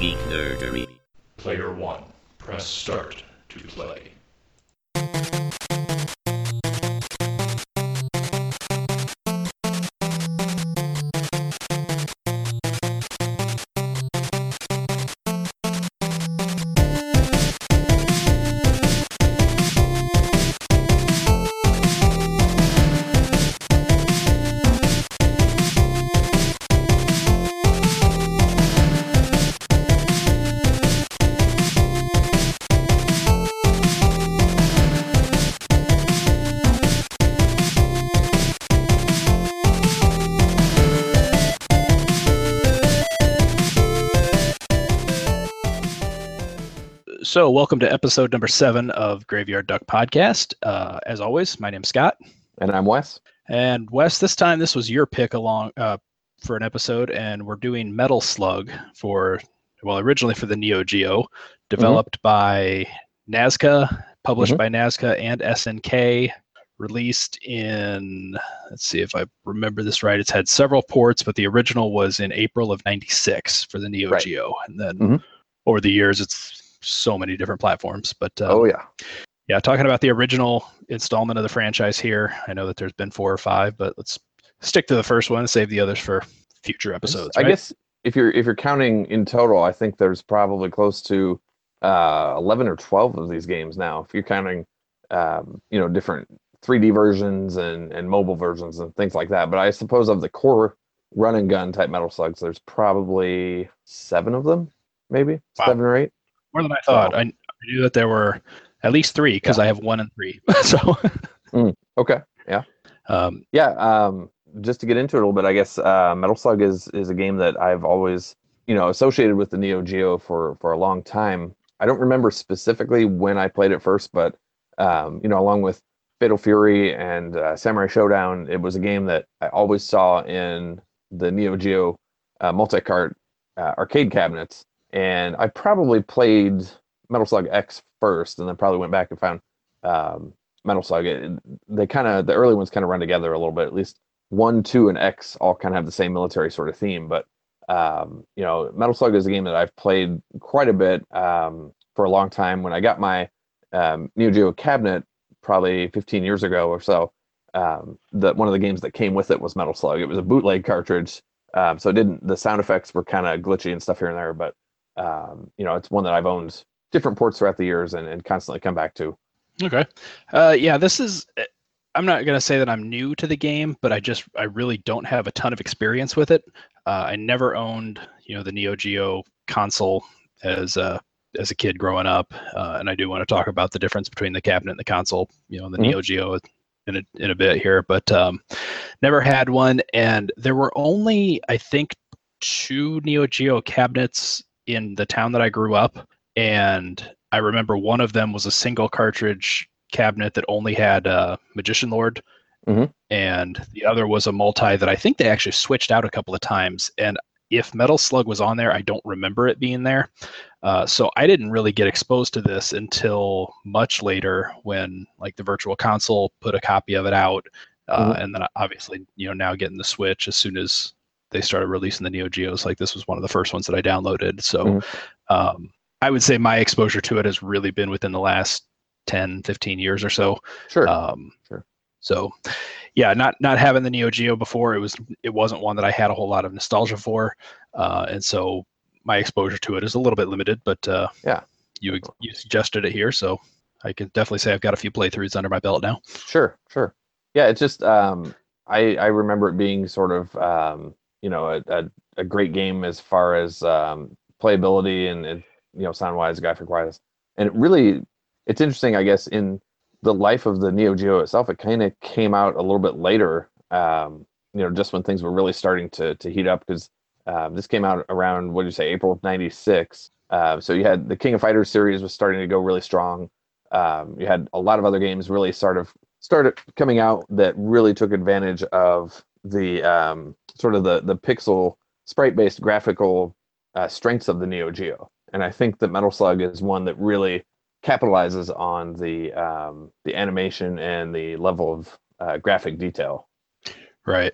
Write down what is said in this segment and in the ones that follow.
Geek Nerdery. Player 1, press start to play. Welcome to episode number seven of Graveyard Duck Podcast. Uh, as always, my name's Scott. And I'm Wes. And Wes, this time this was your pick along uh, for an episode, and we're doing Metal Slug for, well, originally for the Neo Geo, developed by Nazca, published Mhm. by Nazca and SNK, released in, let's see if I remember this right, it's had several ports, but the original was in April of 96 for the Neo Right. Geo. And then Mhm. over the years, it's so many different platforms. But uh, oh yeah. yeah, talking about the original installment of the franchise here. I know that there's been four or five, but let's stick to the first one and save the others for future episodes. I right? guess if you're if you're counting in total, I think there's probably close to uh, 11 or 12 of these games now. If you're counting, um, you know, different 3D versions and and mobile versions and things like that. But I suppose of the core run and gun type Metal Slugs, there's probably seven of them, maybe Wow. seven or eight. More than I thought. So- I, I knew that there were at least three because I have one and three. so, Okay. Yeah, um, Yeah, um, just to get into it a little bit, I guess uh, Metal Slug is is a game that I've always, you know, associated with the Neo Geo for for a long time. I don't remember specifically when I played it first, but um, you know, along with Fatal Fury and uh, Samurai Shodown, it was a game that I always saw in the Neo Geo uh, multi-cart uh, arcade cabinets, and I probably played Metal Slug X first, and then probably went back and found um, Metal Slug. It, they kind of the early ones kind of run together a little bit. At least one, two, and X all kind of have the same military sort of theme. But um, you know, Metal Slug is a game that I've played quite a bit um, for a long time. When I got my um, Neo Geo cabinet, probably 15 years ago or so, um, that one of the games that came with it was Metal Slug. It was a bootleg cartridge, um, so it didn't. The sound effects were kind of glitchy and stuff here and there, but um, you know, it's one that I've owned different ports throughout the years and, and constantly come back to. okay. Uh, yeah, this is. I'm not going to say that I'm new to the game, but I just I really don't have a ton of experience with it. Uh, I never owned you know the Neo Geo console as a as a kid growing up, uh, and I do want to talk about the difference between the cabinet and the console. You know, the Mhm. Neo Geo in a, in a bit here, but um, never had one, and there were only I think two Neo Geo cabinets in the town that I grew up, and I remember one of them was a single cartridge cabinet that only had uh, Magician Lord, Mhm. and the other was a multi that I think they actually switched out a couple of times. And if Metal Slug was on there, I don't remember it being there. Uh, so I didn't really get exposed to this until much later when like the Virtual Console put a copy of it out, uh, and then obviously you know now getting the Switch as soon as they started releasing the Neo Geos. Like this was one of the first ones that I downloaded. So Mhm. um, I would say my exposure to it has really been within the last 10, 15 years or so. Sure. Um, Sure. So, yeah, not not having the Neo Geo before, it was it wasn't one that I had a whole lot of nostalgia for, uh, and so my exposure to it is a little bit limited. But uh, Yeah. you you suggested it here, so I can definitely say I've got a few playthroughs under my belt now. Sure, sure. Yeah, it's just um, I I remember it being sort of um, you know a, a, a great game as far as um, playability and, and you know sound wise, graphic wise, and it really it's interesting, I guess, in the life of the Neo Geo itself. It kind of came out a little bit later, um, you know, just when things were really starting to to heat up because um, this came out around what did you say, April of '96. Uh, so you had the King of Fighters series was starting to go really strong. Um, you had a lot of other games really sort of started coming out that really took advantage of the um, sort of the the pixel sprite based graphical uh, strengths of the Neo Geo, and I think that Metal Slug is one that really capitalizes on the um, the animation and the level of uh, graphic detail. Right.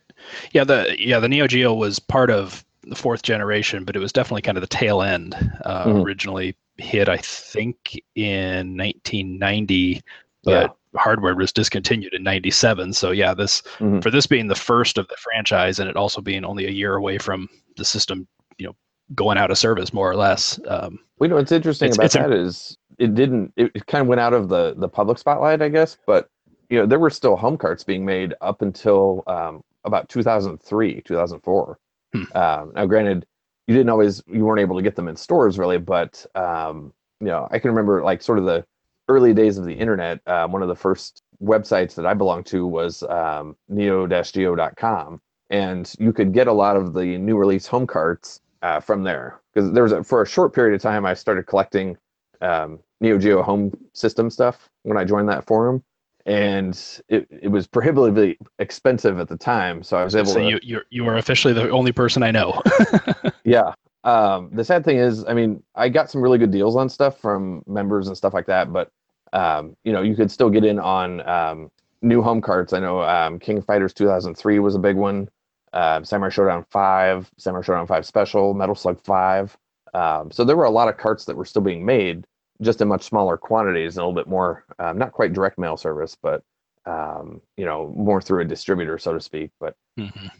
Yeah. The yeah the Neo Geo was part of the fourth generation, but it was definitely kind of the tail end. Uh, Mhm. Originally hit, I think, in 1990, but Yeah. Hardware was discontinued in 97. So yeah, this Mhm. for this being the first of the franchise and it also being only a year away from the system, you know, going out of service more or less. Um, We know what's interesting It's- about it's a- that is it didn't. It, it kind of went out of the the public spotlight, I guess. But you know, there were still home carts being made up until um, about 2003, 2004. Hmm. Um, now, granted, you didn't always you weren't able to get them in stores really, but um, you know, I can remember like sort of the early days of the internet. Um, one of the first websites that I belonged to was um, neo-geo.com, and you could get a lot of the new release home carts uh, from there because there was a, for a short period of time I started collecting um, Neo Geo home system stuff when I joined that forum, and it, it was prohibitively expensive at the time. So I was able so to you you you are officially the only person I know. yeah. Um, the sad thing is, I mean, I got some really good deals on stuff from members and stuff like that, but um, you know, you could still get in on um, new home carts. I know um, King Fighters 2003 was a big one. Uh, Samurai Shodown 5, Samurai Shodown 5 Special, Metal Slug 5. Um, so there were a lot of carts that were still being made, just in much smaller quantities and a little bit more, um, not quite direct mail service, but um, you know, more through a distributor, so to speak. But Mhm.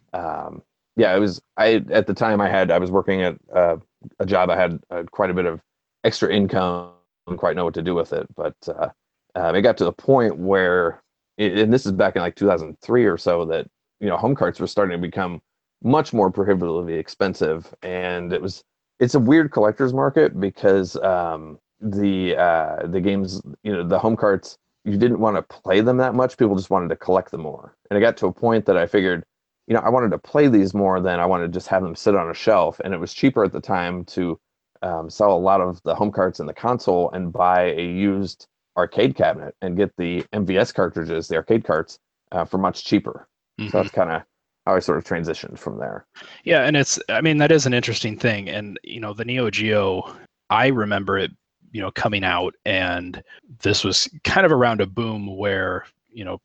Yeah, it was. I at the time I had I was working at uh, a job. I had uh, quite a bit of extra income. Didn't quite know what to do with it, but uh, um, it got to the point where, and this is back in like 2003 or so, that you know home carts were starting to become much more prohibitively expensive, and it was it's a weird collector's market because um, the uh, the games, you know, the home carts you didn't want to play them that much. People just wanted to collect them more, and it got to a point that I figured you know, I wanted to play these more than I wanted to just have them sit on a shelf. And it was cheaper at the time to um, sell a lot of the home carts in the console and buy a used arcade cabinet and get the MVS cartridges, the arcade carts, uh, for much cheaper. Mhm. So that's kind of how I sort of transitioned from there. Yeah, and it's I mean that is an interesting thing, and you know the Neo Geo, I remember it, you know, coming out, and this was kind of around a boom where you know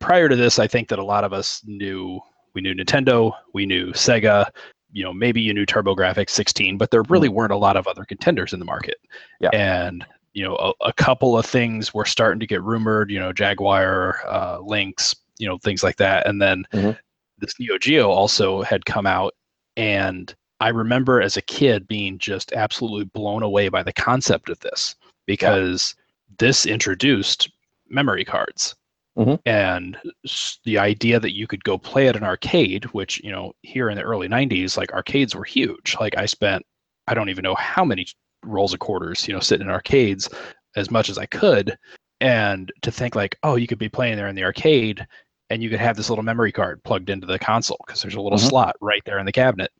prior to this, I think that a lot of us knew we knew Nintendo, we knew Sega, you know, maybe you knew TurboGrafx 16, but there really weren't a lot of other contenders in the market. Yeah. And you know, a, a couple of things were starting to get rumored, you know, Jaguar, uh, Lynx, you know, things like that, and then Mhm. this Neo Geo also had come out, and I remember as a kid being just absolutely blown away by the concept of this because this introduced memory cards Mhm. and the idea that you could go play at an arcade which you know here in the early 90s like arcades were huge like i spent i don't even know how many rolls of quarters you know sitting in arcades as much as i could and to think like oh you could be playing there in the arcade and you could have this little memory card plugged into the console because there's a little Mhm. slot right there in the cabinet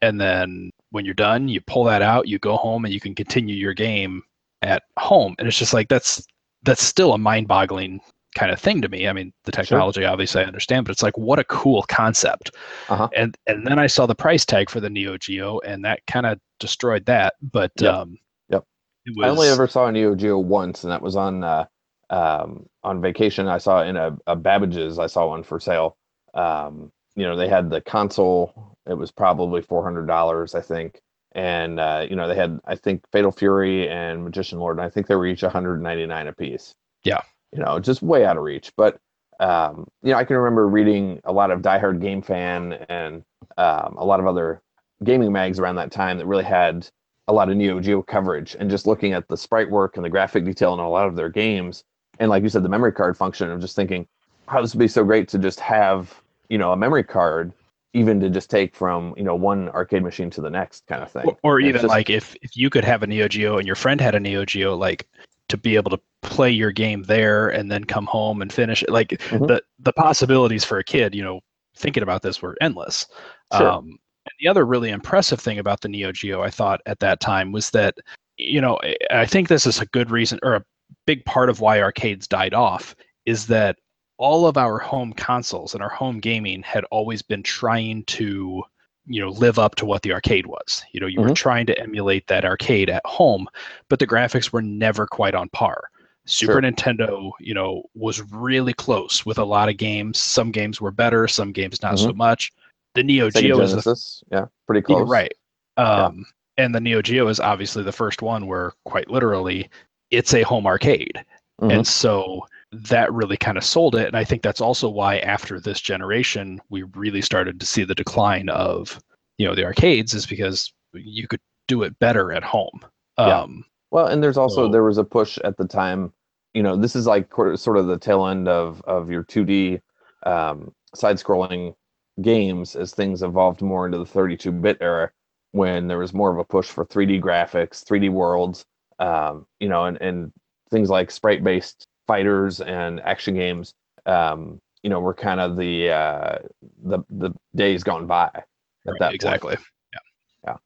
and then when you're done you pull that out you go home and you can continue your game at home and it's just like that's that's still a mind-boggling kind of thing to me i mean the technology obviously i understand but it's like what a cool concept Uh-huh. and and then i saw the price tag for the neo geo and that kind of destroyed that but Yep. um Yep. it was I only ever saw a Neo Geo once, and that was on uh, um, on vacation. I saw in a, a Babbage's. I saw one for sale. Um, you know, they had the console. It was probably four hundred dollars, I think. And uh, you know, they had I think Fatal Fury and Magician Lord, and I think they were each one hundred ninety nine a piece. Yeah. You know, just way out of reach. But um, you know, I can remember reading a lot of Die Hard Game Fan and um, a lot of other gaming mags around that time that really had a lot of Neo Geo coverage and just looking at the sprite work and the graphic detail in a lot of their games. And like you said, the memory card function of just thinking, how this would be so great to just have, you know, a memory card even to just take from, you know, one arcade machine to the next kind of thing. or, or even just- like if if you could have a neo geo and your friend had a neo geo like to be able to play your game there and then come home and finish it like Mhm. the the possibilities for a kid you know thinking about this were endless Sure. um, and the other really impressive thing about the neo geo i thought at that time was that you know i think this is a good reason or a big part of why arcades died off is that all of our home consoles and our home gaming had always been trying to you know live up to what the arcade was you know you were Mhm. trying to emulate that arcade at home but the graphics were never quite on par super Sure. nintendo you know was really close with a lot of games some games were better some games not so Mm-hmm. much the Neo Sega Geo is the Yeah, pretty Yeah, close. right. Um, And the Neo Geo is obviously the first one where, quite literally, it's a home arcade. Mhm. And so that really kind of sold it. And I think that's also why, after this generation, we really started to see the decline of, you know, the arcades, is because you could do it better at home. Yeah. Um, Well, and there's also So- there was a push at the time. You know, this is like sort of the tail end of of your 2D um, side-scrolling games as things evolved more into the 32-bit era, when there was more of a push for 3D graphics, 3D worlds. Um, you know, and and things like sprite-based fighters and action games. Um, you know, were kind of the uh, the the days gone by at Right, that point. exactly. Yeah. Yeah.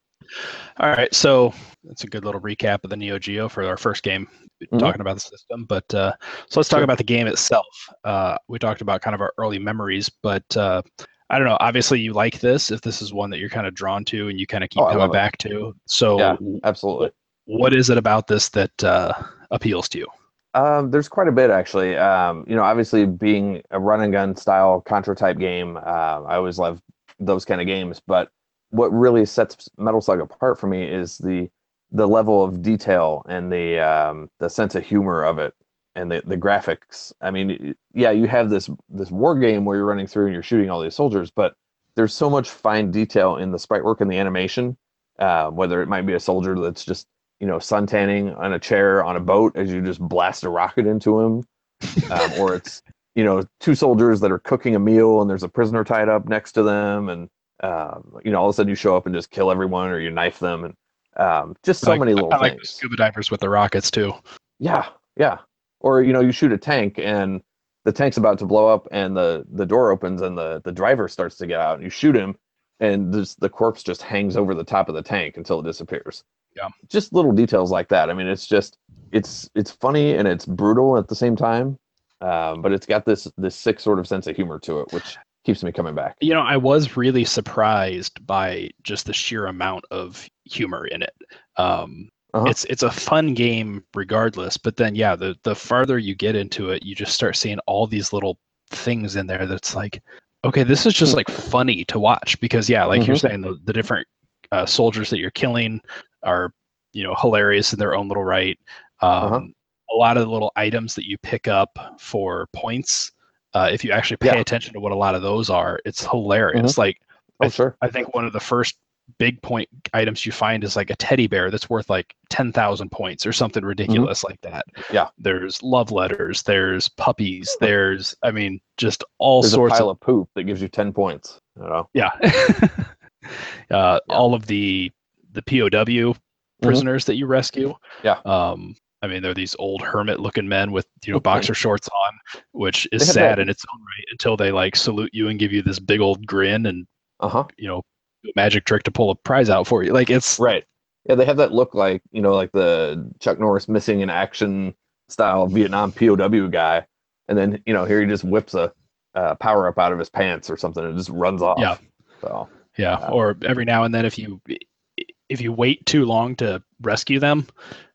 All right. So that's a good little recap of the Neo Geo for our first game, Mhm. talking about the system. But uh, so let's talk Sure. about the game itself. Uh, we talked about kind of our early memories, but uh, I don't know. Obviously, you like this if this is one that you're kind of drawn to and you kind of keep Oh, coming back to. So, Yeah. Absolutely. what is it about this that uh, appeals to you? Um, there's quite a bit actually. Um, you know, obviously being a run and gun style Contra type game, uh, I always love those kind of games. But what really sets Metal Slug apart for me is the the level of detail and the um, the sense of humor of it and the, the graphics. I mean, yeah, you have this this war game where you're running through and you're shooting all these soldiers, but there's so much fine detail in the sprite work and the animation. Uh, whether it might be a soldier that's just you know, suntanning on a chair on a boat as you just blast a rocket into him, um, or it's you know two soldiers that are cooking a meal and there's a prisoner tied up next to them, and um, you know all of a sudden you show up and just kill everyone or you knife them, and um, just so Like- many little things. I like things. scuba divers with the rockets too. Yeah, yeah. Or you know you shoot a tank and the tank's about to blow up and the the door opens and the the driver starts to get out and you shoot him and this, the corpse just hangs over the top of the tank until it disappears. Yeah. Just little details like that. I mean, it's just it's it's funny and it's brutal at the same time, um, but it's got this this sick sort of sense of humor to it, which keeps me coming back. You know, I was really surprised by just the sheer amount of humor in it. Um, Uh-huh. It's it's a fun game regardless, but then yeah, the the farther you get into it, you just start seeing all these little things in there that's like, okay, this is just like funny to watch because yeah, like you're Mhm. saying, the the different uh, soldiers that you're killing are you know hilarious in their own little right. Um, Uh-huh. A lot of the little items that you pick up for points, uh, if you actually pay Yeah. attention to what a lot of those are, it's hilarious. Like Oh, sure. I think one of the first big point items you find is like a teddy bear that's worth like 10,000 points or something ridiculous like that. Mm-hmm. Yeah. There's love letters, there's puppies, there's, I mean, just all There's a sorts pile of, of poop that gives you ten points. You know. yeah. uh, All of the, the POW prisoners that you rescue. Mm-hmm. Yeah. Um, I mean, they're these old hermit looking men with, you know, boxer shorts on, which is sad that- in its own right until they like salute you and give you this big old grin and, Uh huh. you know, do a magic trick to pull a prize out for you. Like it's, Right. Yeah, they have that look like you know, like the Chuck Norris missing in action style Vietnam POW guy, and then you know here he just whips a uh, power up out of his pants or something and just runs off. Yeah. So Yeah, Uh, or every now and then if you if you wait too long to rescue them,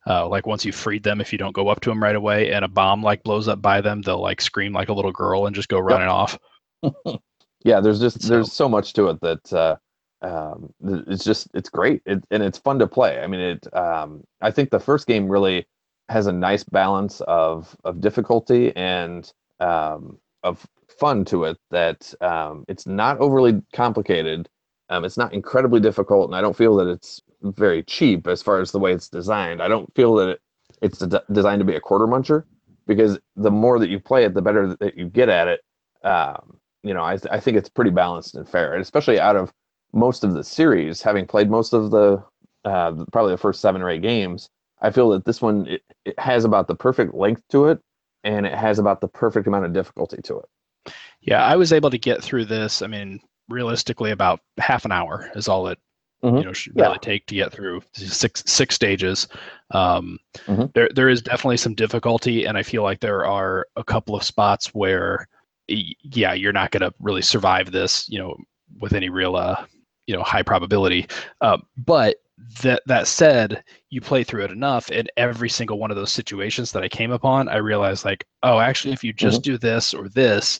uh, like once you've freed them, if you don't go up to them right away and a bomb like blows up by them, they'll like scream like a little girl and just go running off. yeah, there's just So- there's so much to it that uh, um, it's just it's great it, and it's fun to play. I mean, it. Um, I think the first game really has a nice balance of of difficulty and um, of fun to it. That um, it's not overly complicated. Um, it's not incredibly difficult, and I don't feel that it's very cheap as far as the way it's designed. I don't feel that it, it's de- designed to be a quarter muncher because the more that you play it, the better that you get at it. Um, you know, I, th- I think it's pretty balanced and fair, and especially out of most of the series, having played most of the uh, probably the first seven or eight games, I feel that this one it, it has about the perfect length to it, and it has about the perfect amount of difficulty to it. Yeah, I was able to get through this. I mean, realistically, about half an hour is all it Mhm. you know should Yeah. really take to get through six six stages. Um, Mhm. There there is definitely some difficulty, and I feel like there are a couple of spots where, yeah, you're not going to really survive this, you know, with any real uh, you know, high probability. Uh, but that that said, you play through it enough, and every single one of those situations that I came upon, I realized like, oh, actually, if you just do this or this,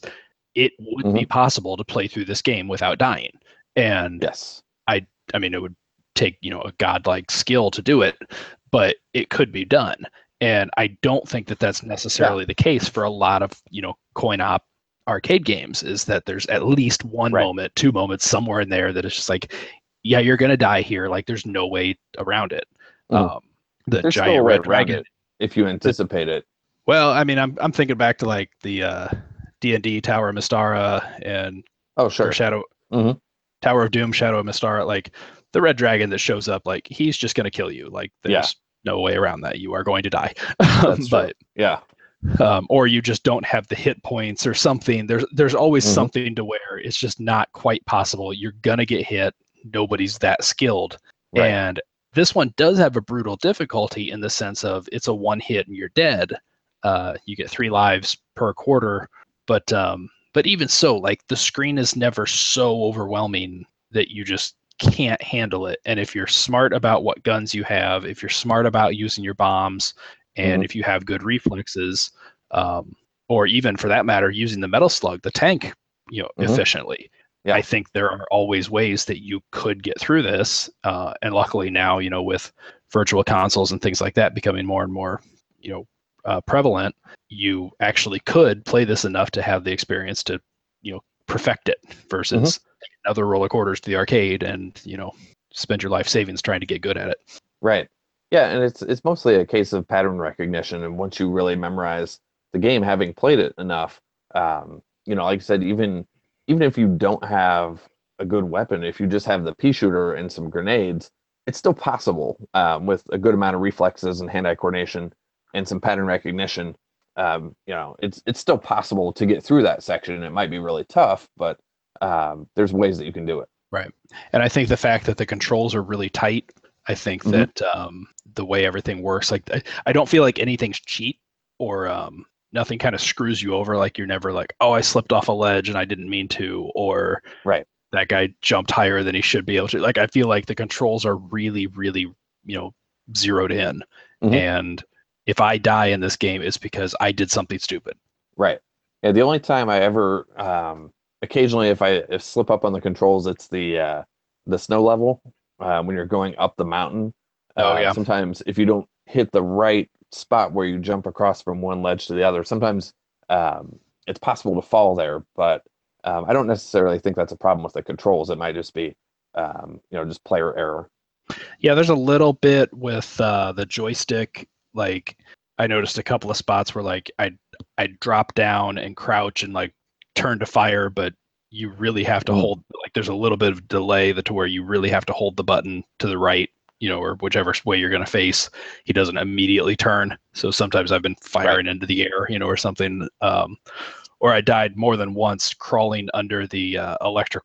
it would be possible to play through this game without dying. And Yes. I mean, it would take you know a godlike skill to do it, but it could be done. And I don't think that that's necessarily the case for a lot of you know coin op arcade games. Is that there's at least one Right. moment, two moments somewhere in there that is just like, yeah, you're gonna die here. Like there's no way around it. Mhm. Um, the There's giant red dragon. if you anticipate it. Well, I mean, I'm I'm thinking back to like the uh, D and D Tower of Mystara and Oh, sure. Shadow Mhm. Tower of Doom, Shadow of Mystara, like the red dragon that shows up, like he's just gonna kill you. Like there's Yeah. no way around that. You are going to die. That's true. but Yeah. um, or you just don't have the hit points or something. There's there's always Mhm. something to where it's just not quite possible. You're gonna get hit. Nobody's that skilled. Right. And this one does have a brutal difficulty in the sense of it's a one hit and you're dead. Uh, you get three lives per quarter, but um, but even so, like the screen is never so overwhelming that you just can't handle it. And if you're smart about what guns you have, if you're smart about using your bombs, and Mhm. if you have good reflexes, um, or even for that matter, using the metal slug, the tank, you know, Mhm. efficiently. Yeah. I think there are always ways that you could get through this. Uh, and luckily now, you know, with virtual consoles and things like that becoming more and more, you know, uh, prevalent, you actually could play this enough to have the experience to, you know, perfect it versus another roller quarters to the arcade and, you know, spend your life savings trying to get good at it. Right. Yeah, and it's it's mostly a case of pattern recognition, and once you really memorize the game, having played it enough, um, you know, like I said, even even if you don't have a good weapon, if you just have the pea shooter and some grenades, it's still possible um, with a good amount of reflexes and hand-eye coordination and some pattern recognition. Um, you know, it's it's still possible to get through that section. It might be really tough, but um, there's ways that you can do it. Right, and I think the fact that the controls are really tight, I think Mhm. that um, the way everything works, like I, I don't feel like anything's cheat or um, nothing kind of screws you over. Like you're never like, oh, I slipped off a ledge and I didn't mean to, or Right. that guy jumped higher than he should be able to. Like I feel like the controls are really, really, you know, zeroed in. Mhm. And if I die in this game, it's because I did something stupid. Right. Yeah. The only time I ever, um, occasionally, if I if slip up on the controls, it's the uh, the snow level uh, when you're going up the mountain. Oh, Uh, yeah. Sometimes if you don't hit the right spot where you jump across from one ledge to the other, sometimes um, it's possible to fall there. But um, I don't necessarily think that's a problem with the controls. It might just be, um, you know, just player error. Yeah, there's a little bit with uh, the joystick. Like I noticed a couple of spots where like I I drop down and crouch and like turn to fire, but you really have to Mm. hold like there's a little bit of delay that to where you really have to hold the button to the right, you know, or whichever way you're gonna face. He doesn't immediately turn. So sometimes I've been firing into the air, you know, or something. Um, or I died more than once crawling under the uh, electric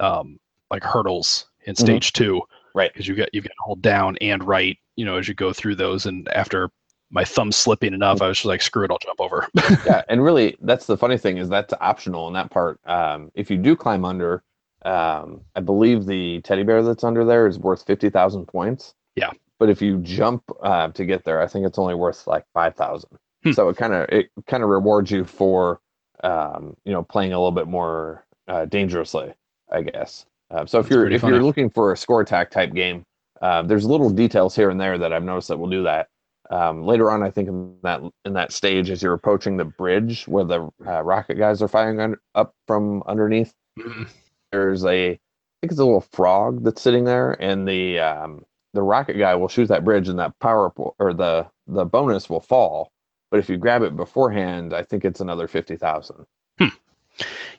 um, like hurdles in Mhm. stage two Right. because you got you've got to hold down and right you know as you go through those and after my thumb slipping enough i was just like screw it i'll jump over yeah, and really, that's the funny thing is that's optional in that part. Um, if you do climb under, um, I believe the teddy bear that's under there is worth fifty thousand points. Yeah. But if you jump uh, to get there, I think it's only worth like five thousand. Hmm. So it kind of it kind of rewards you for um, you know playing a little bit more uh, dangerously, I guess. Uh, so if That's you're if funny. you're looking for a score attack type game, uh, there's little details here and there that I've noticed that will do that um, later on, I think in that in that stage, as you're approaching the bridge where the uh, rocket guys are firing up from underneath, there's a I think it's a little frog that's sitting there, and the um, the rocket guy will shoot that bridge, and that power po- or the the bonus will fall. But if you grab it beforehand, I think it's another fifty thousand.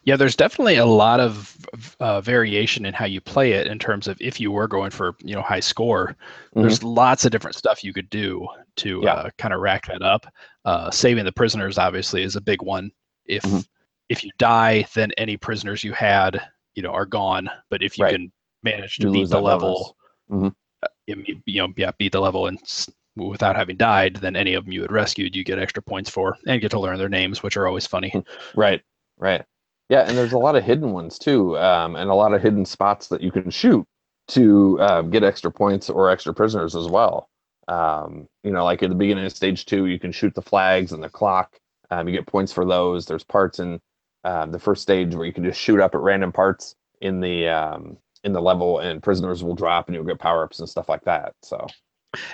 Yeah there's definitely a lot of uh, variation in how you play it in terms of if you were going for you know high score there's lots of different stuff you could do to Yeah. uh, kind of rack that up uh, saving the prisoners obviously is a big one if Mhm. if you die then any prisoners you had you know are gone but if you Right. can manage to You beat the level bonus. uh, you you know yeah beat the level and without having died then any of them you had rescued you get extra points for and get to learn their names which are always funny Right, right. Yeah, and there's a lot of hidden ones too, um, and a lot of hidden spots that you can shoot to uh, get extra points or extra prisoners as well. Um, you know, like at the beginning of stage two, you can shoot the flags and the clock. Um, you get points for those. There's parts in uh, the first stage where you can just shoot up at random parts in the um, in the level, and prisoners will drop, and you'll get power ups and stuff like that. So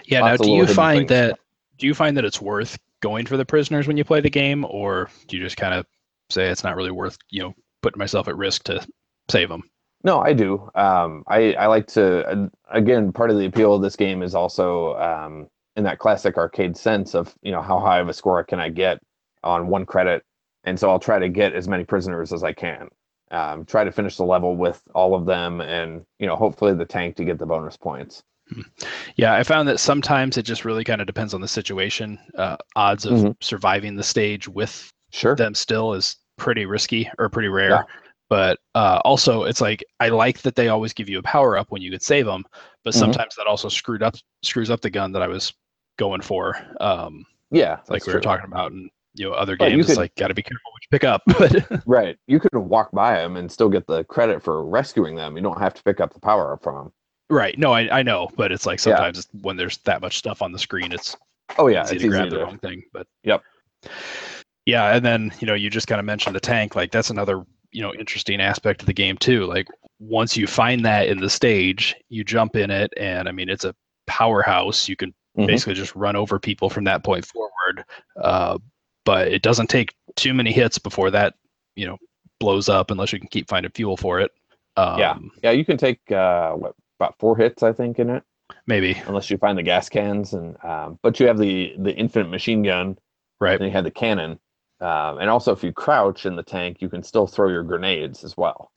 Yeah. Now, do you find things. that do you find that it's worth going for the prisoners when you play the game, or do you just kind of say it's not really worth you know putting myself at risk to save them? No, I do. Um, I I like to again. Part of the appeal of this game is also um, in that classic arcade sense of you know how high of a score can I get on one credit, and so I'll try to get as many prisoners as I can. Um, try to finish the level with all of them, and you know hopefully the tank to get the bonus points. Yeah, I found that sometimes it just really kind of depends on the situation. Uh, odds of Mhm. surviving the stage with Sure. them still is pretty risky or pretty rare. Yeah. But uh, also, it's like I like that they always give you a power up when you could save them, but Mhm. sometimes that also screwed up screws up the gun that I was going for. Um, Yeah, like we were talking about in you know other games, it's could- like got to be careful what you pick up. But Right. You could walk by them and still get the credit for rescuing them. You don't have to pick up the power up from them. right, no, I, I know, but it's like Yeah. sometimes when there's that much stuff on the screen, it's Oh yeah, it's easy to easy grab to. the wrong thing. But Yep. Yeah, and then you know you just kind of mentioned the tank. Like that's another you know interesting aspect of the game too. Like once you find that in the stage, you jump in it, and I mean it's a powerhouse. You can Mhm. basically just run over people from that point forward. Uh, but it doesn't take too many hits before that you know blows up unless you can keep finding fuel for it. Um, Yeah. Yeah, you can take uh, what about four hits I think in it. maybe unless you find the gas cans and um, but you have the the infinite machine gun right. and you have the cannon um, and also if you crouch in the tank you can still throw your grenades as well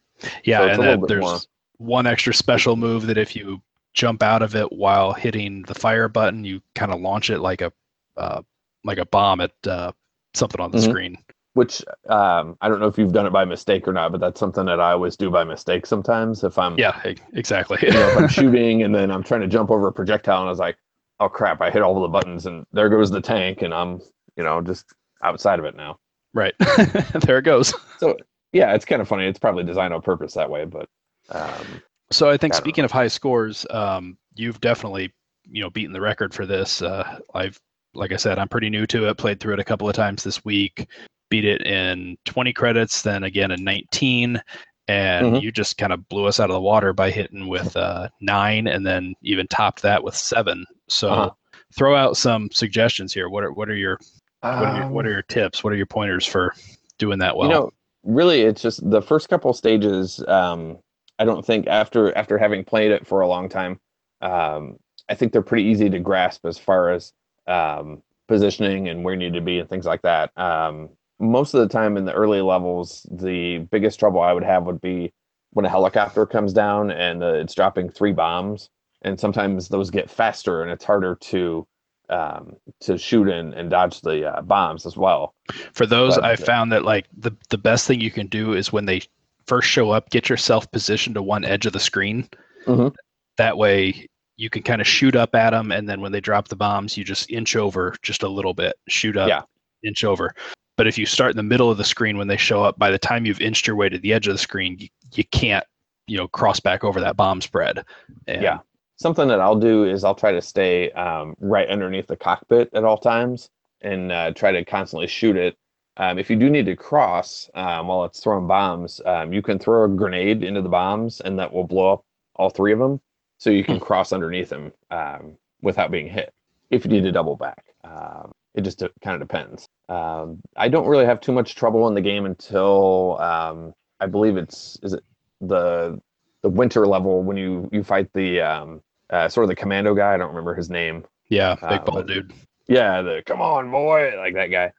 Yeah, So and then there's more- one extra special move that if you jump out of it while hitting the fire button, you kind of launch it like a uh, like a bomb at uh, something on the Mhm. screen. which um, i don't know if you've done it by mistake or not but that's something that i always do by mistake sometimes if i'm Yeah, exactly. you know if i'm shooting and then i'm trying to jump over a projectile and i was like oh crap i hit all the buttons and there goes the tank and i'm you know just outside of it now right. there it goes. So yeah it's kind of funny it's probably designed on purpose that way but um, So I think I speaking of high scores, um, you've definitely you know beaten the record for this. Uh, I've like I said, I'm pretty new to it. Played through it a couple of times this week. Beat it in 20 credits, then again in 19, and Mhm. you just kind of blew us out of the water by hitting with uh, nine, and then even topped that with seven. So Uh-huh. throw out some suggestions here. What are what are your what are your, what um, are your tips? What are your pointers for doing that well? you know really it's just the first couple stages um i don't think after after having played it for a long time um i think they're pretty easy to grasp as far as um positioning and where you need to be and things like that um most of the time in the early levels the biggest trouble i would have would be when a helicopter comes down and uh, it's dropping three bombs and sometimes those get faster and it's harder to um to shoot and, and dodge the uh, bombs as well For those, But, I found that like the the best thing you can do is when they first show up, get yourself positioned to one edge of the screen. Mhm. That way, you can kind of shoot up at them, and then when they drop the bombs, you just inch over just a little bit, shoot up, Yeah. inch over. But if you start in the middle of the screen when they show up, by the time you've inched your way to the edge of the screen, you, you can't, you know, cross back over that bomb spread. And Yeah. Something that I'll do is I'll try to stay um, right underneath the cockpit at all times and uh, try to constantly shoot it. Um, if you do need to cross um, while it's throwing bombs, um, you can throw a grenade into the bombs and that will blow up all three of them. So you can cross underneath them um, without being hit if you need to double back. Um, it just kind of depends. Um, I don't really have too much trouble in the game until um, I believe it's is it the the winter level when you you fight the um, uh, sort of the commando guy. I don't remember his name. Yeah, big Uh, ball dude. Yeah, the come on boy, like that guy.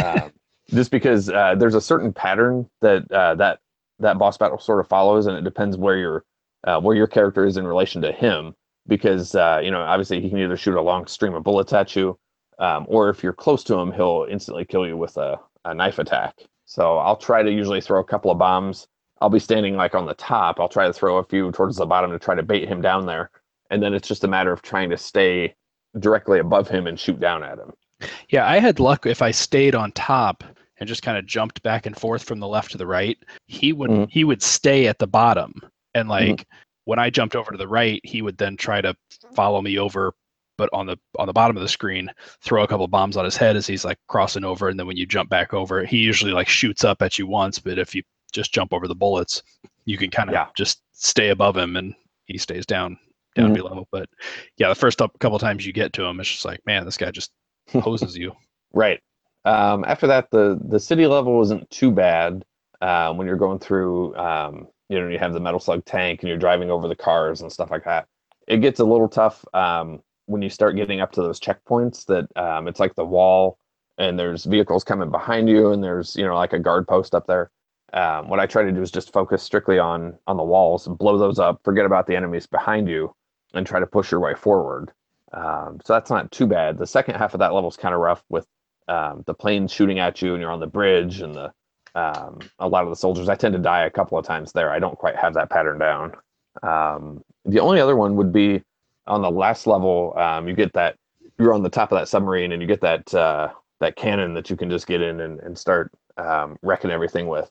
um, just because uh, there's a certain pattern that uh, that that boss battle sort of follows, and it depends where your uh, where your character is in relation to him. Because uh, you know, obviously, he can either shoot a long stream of bullets at you, um, or if you're close to him, he'll instantly kill you with a, a knife attack. So I'll try to usually throw a couple of bombs. I'll be standing like on the top. I'll try to throw a few towards the bottom to try to bait him down there, and then it's just a matter of trying to stay directly above him and shoot down at him. Yeah, I had luck if I stayed on top and just kind of jumped back and forth from the left to the right. He would Mhm. he would stay at the bottom, and like when I jumped over to the right, he would then try to follow me over, but on the on the bottom of the screen, throw a couple bombs on his head as he's like crossing over, and then when you jump back over, he usually like shoots up at you once, but if you just jump over the bullets. You can kind of Yeah. just stay above him and he stays down down Mhm. below. But yeah, the first up- couple times you get to him, it's just like, man, this guy just hoses you. Right. Um, after that, the the city level isn't too bad uh, when you're going through. Um, you know, you have the metal slug tank and you're driving over the cars and stuff like that. It gets a little tough um, when you start getting up to those checkpoints. That um, it's like the wall, and there's vehicles coming behind you, and there's you know like a guard post up there. Um, what I try to do is just focus strictly on on the walls, blow those up, forget about the enemies behind you, and try to push your way forward. Um, so that's not too bad. The second half of that level is kind of rough with um, the planes shooting at you and you're on the bridge and the um, a lot of the soldiers. I tend to die a couple of times there. I don't quite have that pattern down. Um, the only other one would be on the last level. Um, you get that you're on the top of that submarine and you get that uh, that cannon that you can just get in and, and start um, wrecking everything with.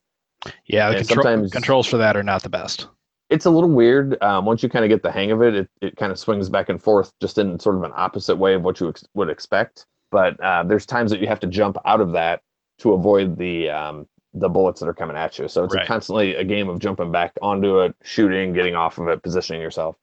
Yeah, the And control, sometimes- controls for that are not the best. It's a little weird. Um, once you kind of get the hang of it, it, it kind of swings back and forth just in sort of an opposite way of what you ex- would expect. But uh, there's times that you have to jump out of that to avoid the um, the bullets that are coming at you. So it's Right. a constantly a game of jumping back onto it, shooting, getting off of it, positioning yourself.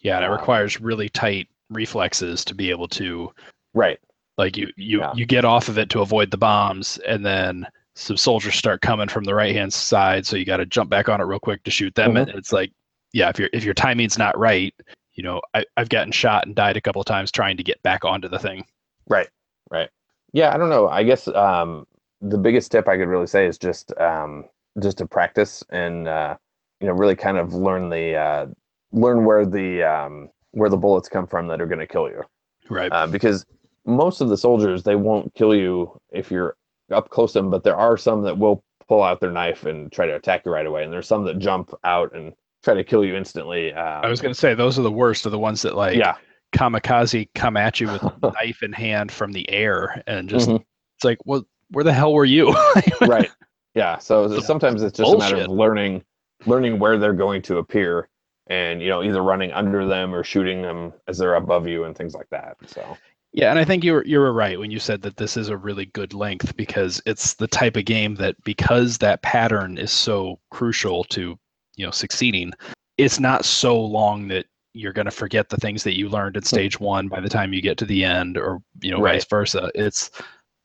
Yeah, and it Um, requires really tight reflexes to be able to Right. like you you Yeah. you get off of it to avoid the bombs and then some soldiers start coming from the right hand side so you got to jump back on it real quick to shoot them Mhm. and it's like yeah if your if your timing's not right you know I, i've gotten shot and died a couple of times trying to get back onto the thing Right, right. Yeah, I don't know. I guess um, the biggest tip I could really say is just um, just to practice and uh, you know really kind of learn the uh, learn where the um, where the bullets come from that are going to kill you. right uh, because most of the soldiers they won't kill you if you're up close to them, but there are some that will pull out their knife and try to attack you right away, and there's some that jump out and try to kill you instantly. Um, i was going to say those are the worst are the ones that like yeah, kamikaze come at you with knife in hand from the air and just Mhm. it's like well where the hell were you right, yeah. So sometimes it's just a matter of learning learning where they're going to appear, and you know either running under them or shooting them as they're above you and things like that. So Yeah, and I think you were you were right when you said that this is a really good length because it's the type of game that because that pattern is so crucial to you know succeeding, it's not so long that you're going to forget the things that you learned at stage one by the time you get to the end, or you know Right. vice versa. It's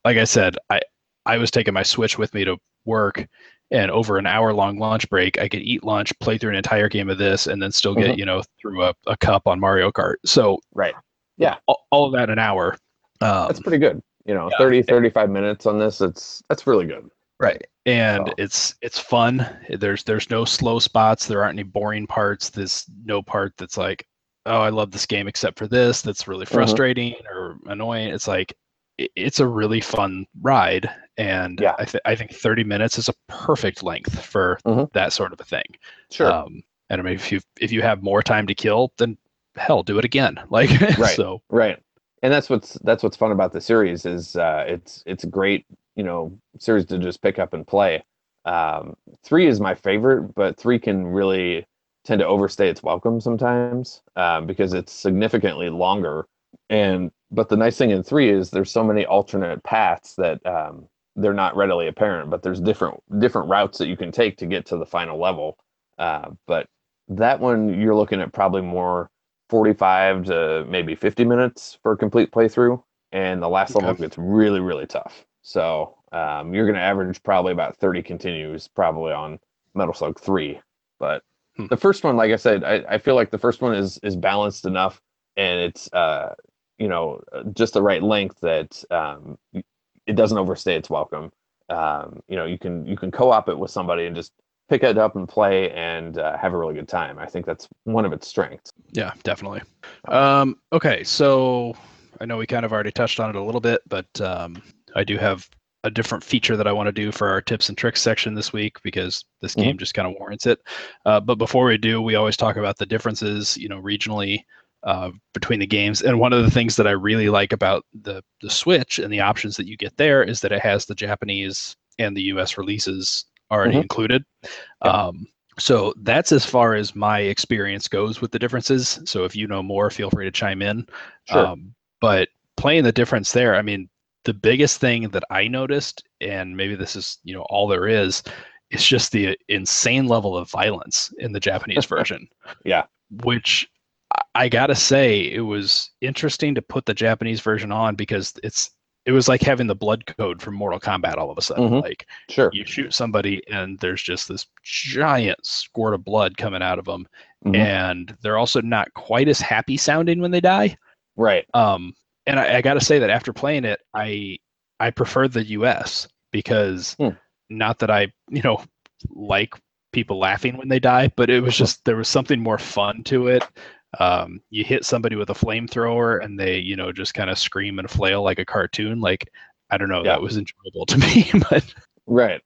like I said, I I was taking my Switch with me to work. And over an hour long lunch break, I could eat lunch, play through an entire game of this, and then still get, Mhm. you know, through a, a cup on Mario Kart. So right, all, all of that in an hour. Um, that's pretty good. You know, yeah. 30, 35 minutes on this. It's that's really good. right and So- it's it's fun there's there's no slow spots there aren't any boring parts there's no part that's like oh i love this game except for this that's really Mhm. frustrating or annoying it's like i- it's a really fun ride and Yeah. I, th- I think 30 minutes is a perfect length for Mhm. that sort of a thing Sure. um and i mean if you if you have more time to kill then hell do it again like Right. so Right. And that's what's that's what's fun about the series is uh, it's it's a great you know series to just pick up and play. Um, three is my favorite, but three can really tend to overstay its welcome sometimes um, because it's significantly longer. And but the nice thing in three is there's so many alternate paths that um, they're not readily apparent, but there's different different routes that you can take to get to the final level. Uh, but that one you're looking at probably more 45 to maybe 50 minutes for a complete playthrough and the last level Okay. gets really really tough so um, you're going to average probably about 30 continues probably on metal slug 3 but Hmm. the first one like i said I, I feel like the first one is is balanced enough and it's uh you know just the right length that um it doesn't overstay its welcome um you know you can you can co-op it with somebody and just pick it up and play and uh, have a really good time i think that's one of its strengths Yeah, definitely. Um, okay, so I know we kind of already touched on it a little bit, but um, I do have a different feature that I want to do for our tips and tricks section this week because this Mhm. game just kind of warrants it. Uh, but before we do, we always talk about the differences, you know, regionally uh, between the games. And one of the things that I really like about the the Switch and the options that you get there is that it has the Japanese and the U.S. releases already Mhm. included. Um, so that's as far as my experience goes with the differences. So if you know more, feel free to chime in. Sure. Um, but playing the difference there, I mean, the biggest thing that I noticed, and maybe this is you know all there is, it's just the insane level of violence in the Japanese version. Yeah. Which I gotta say, it was interesting to put the Japanese version on because it's it was like having the blood code from Mortal Kombat all of a sudden. Mhm. Like Sure. you shoot somebody and there's just this giant squirt of blood coming out of them, Mhm. and they're also not quite as happy sounding when they die. Right. Um, and I, I got to say that after playing it, I I prefer the U.S. because Hmm. not that I you know like people laughing when they die, but it was just there was something more fun to it. Um, you hit somebody with a flamethrower and they you know just kind of scream and flail like a cartoon. Like I don't know, Yeah. that was enjoyable to me. but Right.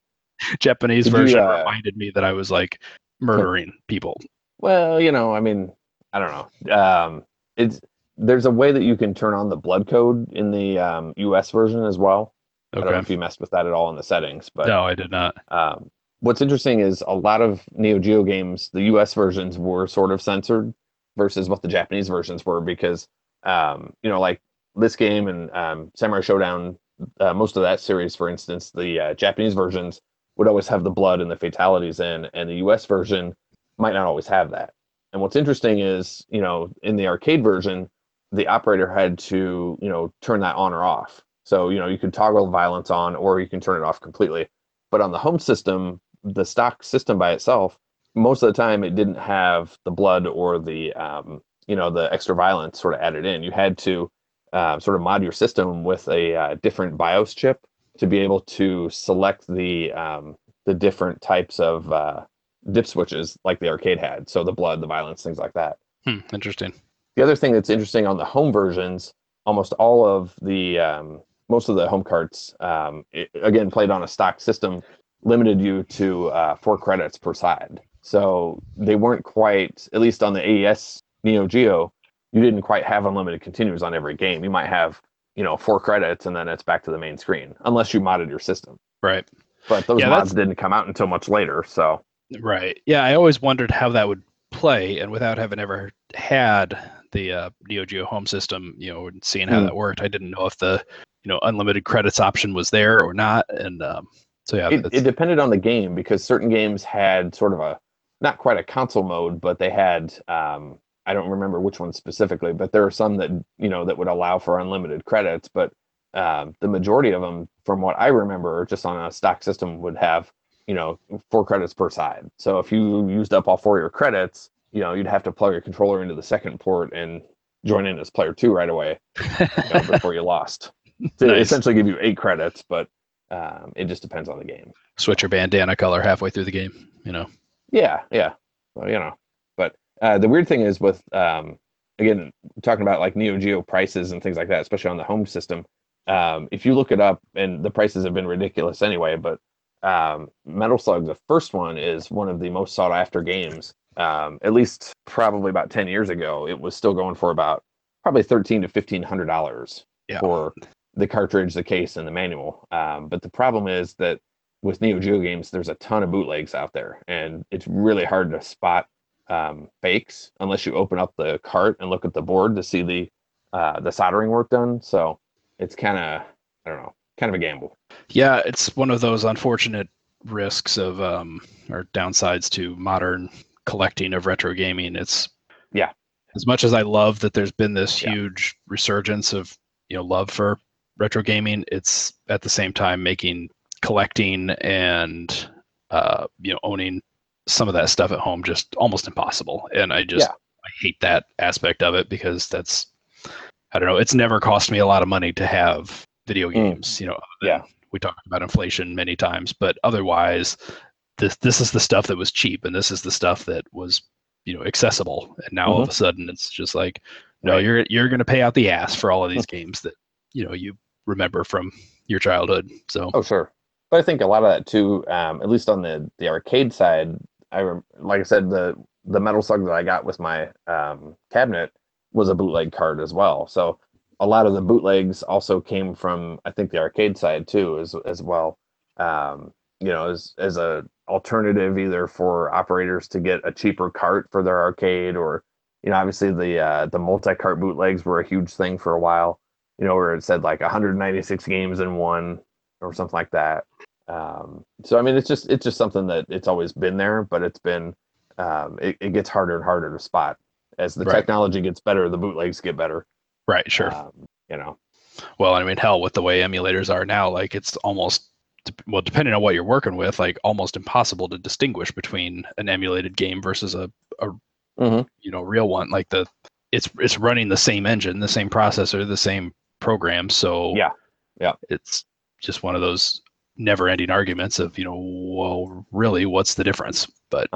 Japanese Did you, version uh, reminded me that I was like murdering people. Well, you know, I mean, I don't know. Um, it's there's a way that you can turn on the blood code in the um, US version as well. I don't know Okay. if you messed with that at all in the settings, but No, I did not. um, what's interesting is a lot of Neo Geo games, the US versions were sort of censored versus what the Japanese versions were because, um, you know, like this game and um, Samurai Shodown, uh, most of that series, for instance, the uh, Japanese versions would always have the blood and the fatalities in, and the US version might not always have that. And what's interesting is, you know, in the arcade version, the operator had to, you know, turn that on or off. So, you know, you could toggle violence on or you can turn it off completely. But on the home system, the stock system by itself, most of the time it didn't have the blood or the, um, you know, the extra violence sort of added in. You had to uh, sort of mod your system with a uh, different BIOS chip to be able to select the um, the different types of uh, dip switches like the arcade had. So the blood, the violence, things like that. Hmm, interesting. The other thing that's interesting on the home versions, almost all of the um, most of the home carts, um, it, again played on a stock system, limited you to uh, four credits per side. So they weren't quite, at least on the AES Neo Geo, you didn't quite have unlimited continues on every game. You might have, you know, four credits and then it's back to the main screen, unless you modded your system. Right. But those Yeah, mods that's- didn't come out until much later. So Right. Yeah, I always wondered how that would play, and without having ever had the uh, Neo Geo home system, you know, and seeing how Hmm. that worked, I didn't know if the you know unlimited credits option was there or not. And um, so yeah, it, it depended on the game because certain games had sort of a not quite a console mode, but they had um, I don't remember which one specifically, but there are some that you know that would allow for unlimited credits, but um, the majority of them, from what I remember, just on a stock system would have you know four credits per side. So if you used up all four of your credits, you know you'd have to plug your controller into the second port and join in as player two right away you know, before you lost. To Nice. essentially give you eight credits, but um, it just depends on the game. switch your bandana color halfway through the game. You know. Yeah, yeah. Well, you know, but uh, the weird thing is with um, again talking about like Neo Geo prices and things like that, especially on the home system. Um, if you look it up, and the prices have been ridiculous anyway, but um, Metal Slug, the first one, is one of the most sought after games. Um, at least probably about ten years ago, it was still going for about probably thirteen to fifteen hundred dollars Yeah. for the cartridge, the case, and the manual. Um, but the problem is that with Neo Geo games, there's a ton of bootlegs out there, and it's really hard to spot um, fakes unless you open up the cart and look at the board to see the uh, the soldering work done. So it's kind of I don't know, kind of a gamble. Yeah, it's one of those unfortunate risks of um, or downsides to modern collecting of retro gaming. It's Yeah. As much as I love that there's been this Yeah. huge resurgence of you know love for retro gaming, it's at the same time making collecting and uh, you know owning some of that stuff at home just almost impossible. And I just Yeah. I hate that aspect of it because that's I don't know. It's never cost me a lot of money to have video Mm. games. You know, Yeah. we talked about inflation many times, but otherwise, this this is the stuff that was cheap, and this is the stuff that was you know accessible. And now all of a sudden, it's just like, no, Mm-hmm. Right. you're you're going to pay out the ass for all of these games that you know you remember from your childhood. So Oh, sure. But I think a lot of that too, um, at least on the the arcade side, I like I said, the the Metal Slug that I got with my um, cabinet was a bootleg card as well. So a lot of the bootlegs also came from I think the arcade side too, as as well. Um, you know, as as a alternative either for operators to get a cheaper cart for their arcade, or you know, obviously the uh, the multi cart bootlegs were a huge thing for a while. You know, where it said like 196 games in one or something like that. Um, so I mean, it's just it's just something that it's always been there, but it's been um, it, it gets harder and harder to spot as the Right. technology gets better, the bootlegs get better. Right. Sure. Um, you know, Well, I mean, hell, with the way emulators are now, like it's almost well, depending on what you're working with, like almost impossible to distinguish between an emulated game versus a, a Mhm. you know real one. Like the it's it's running the same engine, the same processor, the same program. So Yeah. Yeah. it's just one of those never-ending arguments of you know, well, really, what's the difference? But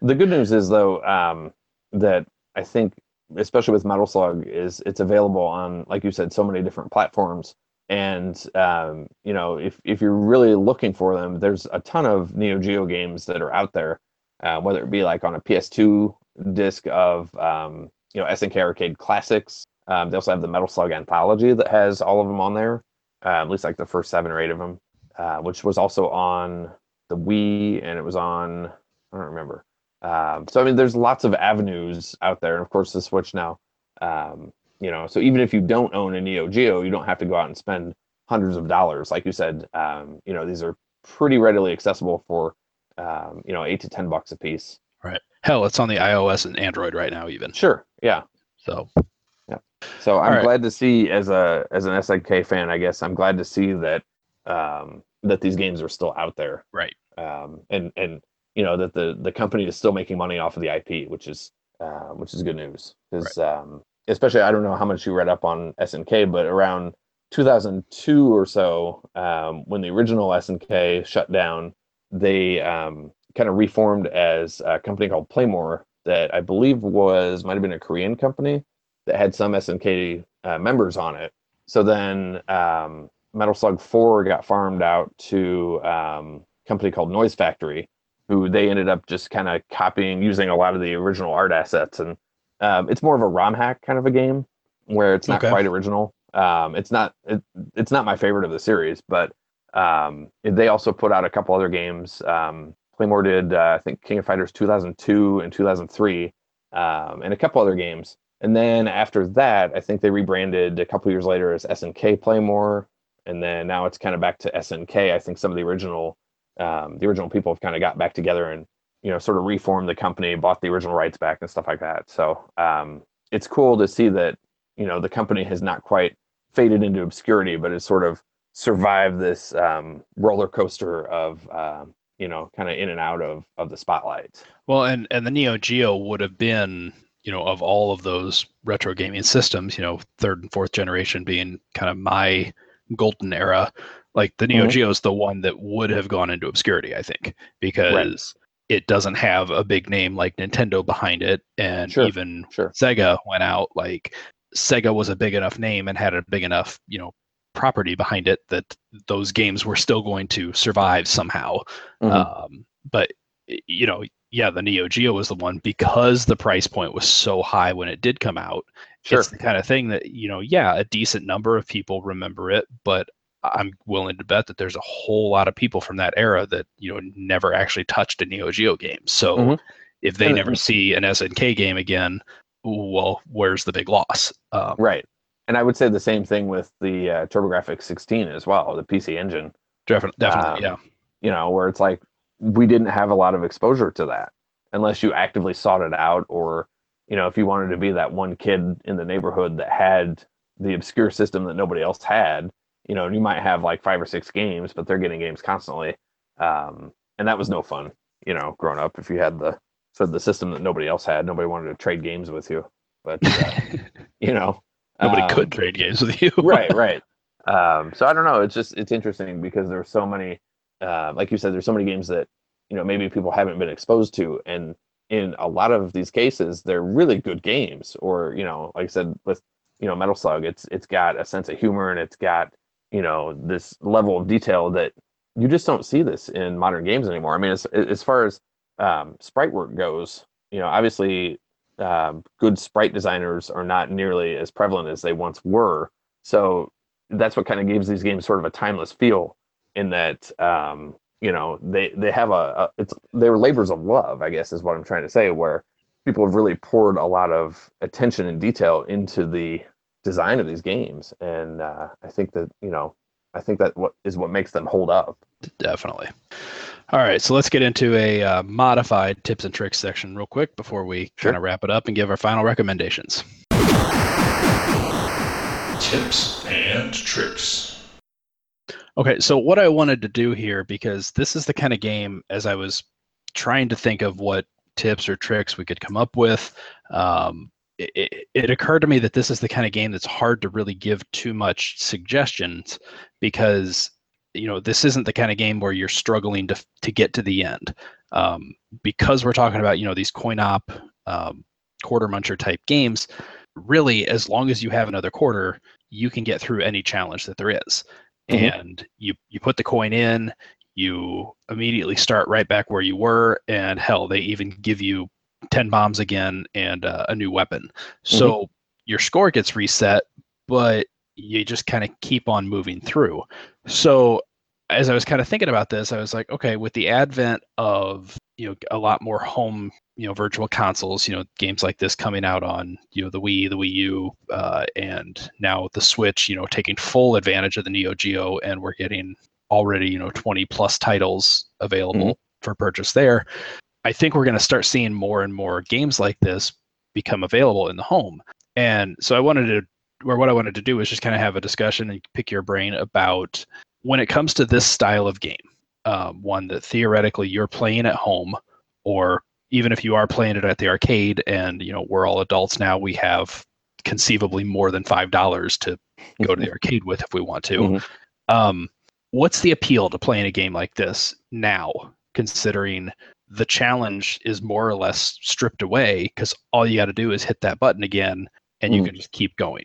the good news is though um, that I think, especially with Metal Slug, is it's available on, like you said, so many different platforms. And um, you know, if if you're really looking for them, there's a ton of Neo Geo games that are out there, uh, whether it be like on a PS2 disc of um, you know SNK Arcade Classics. Um, they also have the Metal Slug Anthology that has all of them on there, uh, at least like the first seven or eight of them, uh, which was also on the Wii and it was on I don't remember. Um, so I mean, there's lots of avenues out there, and of course the Switch now. Um, you know, so even if you don't own a Neo Geo, you don't have to go out and spend hundreds of dollars, like you said. Um, you know, these are pretty readily accessible for um, you know eight to ten bucks a piece. right, hell, it's on the iOS and Android right now, even. Sure, yeah. So So I'm right. glad to see as a as an SNK fan, I guess I'm glad to see that um, that these games are still out there. right, um, and and you know that the the company is still making money off of the IP, which is uh, which is good news. Because um, especially, I don't know how much you read up on SNK, but around 2002 or so, um, when the original SNK shut down, they um, kind of reformed as a company called Playmore that I believe was might have been a Korean company that had some SNK uh, members on it. So then um, Metal Slug 4 got farmed out to um, a company called Noise Factory, who they ended up just kind of copying, using a lot of the original art assets. And um, it's more of a ROM hack kind of a game where it's not Okay. quite original. Um, it's not it, it's not my favorite of the series, but um, they also put out a couple other games. Um, Playmore did, uh, I think, King of Fighters 2002 and 2003, um, and a couple other games. And then after that, I think they rebranded a couple years later as SNK Playmore, and then now it's kind of back to SNK. I think some of the original, um, the original people have kind of got back together and you know sort of reformed the company, bought the original rights back and stuff like that. So um, it's cool to see that you know the company has not quite faded into obscurity, but has sort of survived this um, roller coaster of um, you know kind of in and out of of the spotlight. Well, and and the Neo Geo would have been, you know, of all of those retro gaming systems, you know, third and fourth generation being kind of my golden era. Like the Neo Mhm. Geo is the one that would have gone into obscurity, I think, because it doesn't have a big name like Nintendo behind it, and Sure, even sure. Sega went out. Like Sega was a big enough name and had a big enough, you know, property behind it that those games were still going to survive somehow. Mhm. Um, but you know, yeah, the Neo Geo was the one because the price point was so high when it did come out. Sure. It's the kind of thing that you know, yeah, a decent number of people remember it, but I'm willing to bet that there's a whole lot of people from that era that you know never actually touched a Neo Geo game. So Mhm. if they never see an SNK game again, well, where's the big loss? Um, Right. And I would say the same thing with the uh, TurboGrafx 16 as well, the PC engine. definitely, definitely, Um, yeah. You know, where it's like we didn't have a lot of exposure to that unless you actively sought it out, or you know, if you wanted to be that one kid in the neighborhood that had the obscure system that nobody else had. You know, and you might have like five or six games, but they're getting games constantly, um, and that was no fun. You know, growing up, if you had the so the system that nobody else had, nobody wanted to trade games with you. But uh, you know, Nobody um, could trade games with you. right right um so i don't know it's just it's interesting because there's so many uh, like you said there's so many games that you know maybe people haven't been exposed to. And in a lot of these cases they're really good games. Or you know like i said with you know metal slug it's it's got a sense of humor and it's got you know this level of detail that you just don't see this in modern games anymore. I mean as as far as um, sprite work goes you know obviously um, good sprite designers are not nearly as prevalent as they once were. So that's what kind of gives these games sort of a timeless feel in that um, you know they they have a, a it's they're labors of love, I guess is what I'm trying to say, where people have really poured a lot of attention and detail into the design of these games, and uh, I think that you know I think that what is what makes them hold up. Definitely. All right, so let's get into a uh, modified tips and tricks section real quick before we Sure. kind of wrap it up and give our final recommendations. Tips and tricks. Okay, so what I wanted to do here, because this is the kind of game, as I was trying to think of what tips or tricks we could come up with, um, it, it, it occurred to me that this is the kind of game that's hard to really give too much suggestions because you know this isn't the kind of game where you're struggling to to get to the end. Um, because we're talking about you know these coin op um, quarter muncher type games really as long as you have another quarter you can get through any challenge that there is Mhm. and you you put the coin in you immediately start right back where you were and hell they even give you 10 bombs again and uh, a new weapon. So your score gets reset but you just kind of keep on moving through. So as i was kind of thinking about this i was like okay with the advent of you know a lot more home you know virtual consoles you know games like this coming out on you know the wii the wii u uh, and now the switch you know taking full advantage of the neo geo and we're getting already you know 20 plus titles available for purchase there i think we're going to start seeing more and more games like this become available in the home. And so i wanted to or what i wanted to do is just kind of have a discussion and pick your brain about when it comes to this style of game um, one that theoretically you're playing at home or even if you are playing it at the arcade and you know we're all adults now we have conceivably more than five dollars to go to the arcade with if we want to. Mhm. um, what's the appeal to playing a game like this now considering the challenge is more or less stripped away because all you got to do is hit that button again and you Mm. can just keep going?